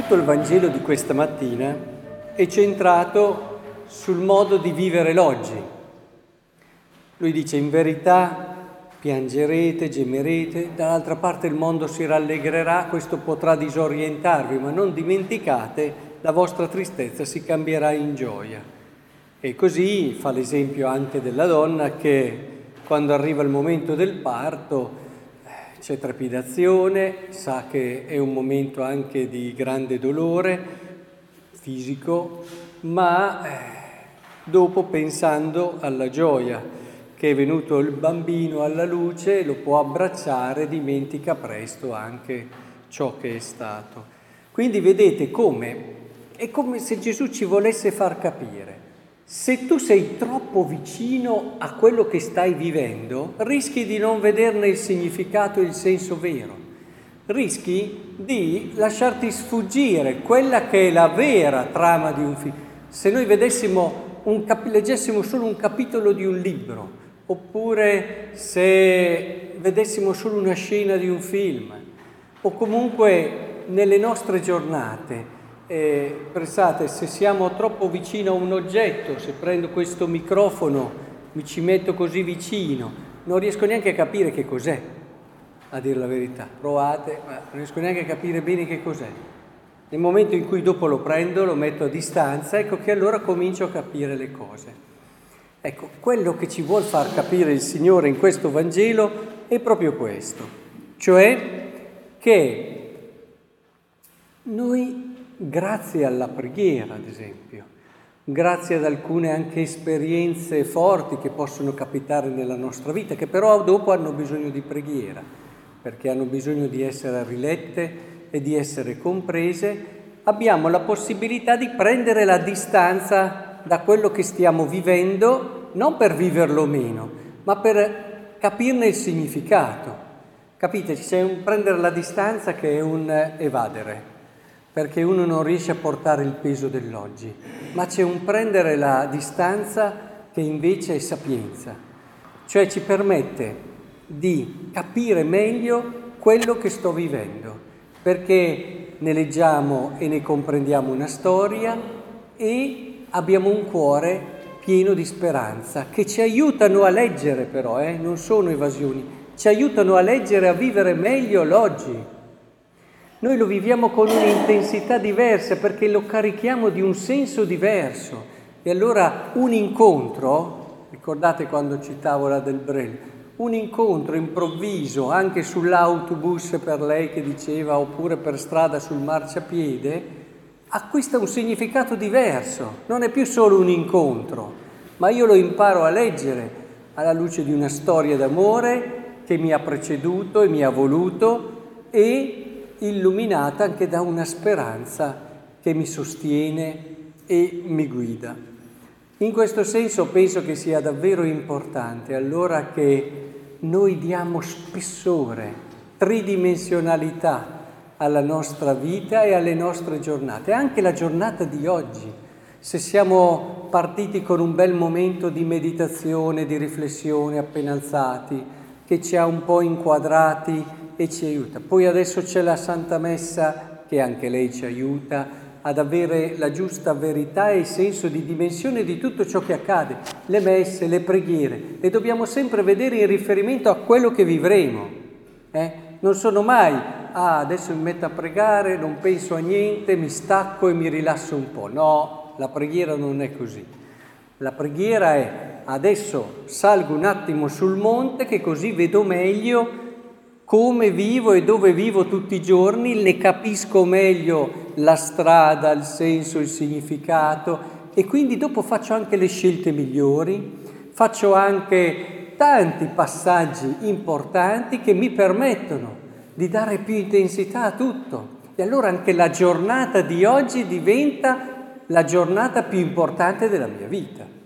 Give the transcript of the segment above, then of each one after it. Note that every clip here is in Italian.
tutto il Vangelo di questa mattina è centrato sul modo di vivere l'oggi. Lui dice in verità piangerete, gemerete, dall'altra parte il mondo si rallegrerà, questo potrà disorientarvi, ma non dimenticate, la vostra tristezza si cambierà in gioia. E così fa l'esempio anche della donna che quando arriva il momento del parto c'è trepidazione, sa che è un momento anche di grande dolore fisico, ma eh, dopo pensando alla gioia che è venuto il bambino alla luce, lo può abbracciare, dimentica presto anche ciò che è stato. Quindi vedete come è come se Gesù ci volesse far capire se tu sei troppo vicino a quello che stai vivendo, rischi di non vederne il significato e il senso vero. Rischi di lasciarti sfuggire quella che è la vera trama di un film. Se noi un cap- leggessimo solo un capitolo di un libro, oppure se vedessimo solo una scena di un film, o comunque nelle nostre giornate, eh, pensate, se siamo troppo vicino a un oggetto, se prendo questo microfono, mi ci metto così vicino, non riesco neanche a capire che cos'è, a dire la verità. Provate, ma non riesco neanche a capire bene che cos'è. Nel momento in cui dopo lo prendo, lo metto a distanza, ecco che allora comincio a capire le cose. Ecco, quello che ci vuol far capire il Signore in questo Vangelo è proprio questo, cioè che noi grazie alla preghiera, ad esempio, grazie ad alcune anche esperienze forti che possono capitare nella nostra vita, che però dopo hanno bisogno di preghiera, perché hanno bisogno di essere rilette e di essere comprese, abbiamo la possibilità di prendere la distanza da quello che stiamo vivendo, non per viverlo meno, ma per capirne il significato. Capite? C'è un prendere la distanza che è un evadere perché uno non riesce a portare il peso dell'oggi, ma c'è un prendere la distanza che invece è sapienza, cioè ci permette di capire meglio quello che sto vivendo, perché ne leggiamo e ne comprendiamo una storia e abbiamo un cuore pieno di speranza, che ci aiutano a leggere però, eh? non sono evasioni, ci aiutano a leggere, a vivere meglio l'oggi. Noi lo viviamo con un'intensità diversa perché lo carichiamo di un senso diverso. E allora un incontro, ricordate quando citavo la del Brel, un incontro improvviso anche sull'autobus per lei che diceva oppure per strada sul marciapiede, acquista un significato diverso, non è più solo un incontro, ma io lo imparo a leggere alla luce di una storia d'amore che mi ha preceduto e mi ha voluto e illuminata anche da una speranza che mi sostiene e mi guida. In questo senso penso che sia davvero importante allora che noi diamo spessore, tridimensionalità alla nostra vita e alle nostre giornate, anche la giornata di oggi. Se siamo partiti con un bel momento di meditazione, di riflessione appena alzati, che ci ha un po' inquadrati e ci aiuta. Poi adesso c'è la Santa Messa che anche lei ci aiuta ad avere la giusta verità e senso di dimensione di tutto ciò che accade, le messe, le preghiere, le dobbiamo sempre vedere in riferimento a quello che vivremo. Eh? Non sono mai, ah adesso mi metto a pregare, non penso a niente, mi stacco e mi rilasso un po'. No, la preghiera non è così. La preghiera è adesso salgo un attimo sul monte che così vedo meglio come vivo e dove vivo tutti i giorni, ne capisco meglio la strada, il senso, il significato e quindi dopo faccio anche le scelte migliori, faccio anche tanti passaggi importanti che mi permettono di dare più intensità a tutto. E allora anche la giornata di oggi diventa la giornata più importante della mia vita.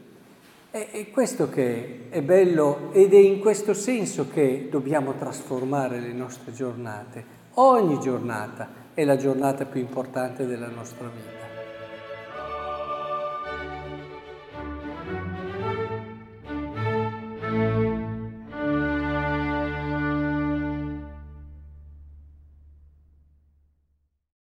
È questo che è bello ed è in questo senso che dobbiamo trasformare le nostre giornate. Ogni giornata è la giornata più importante della nostra vita.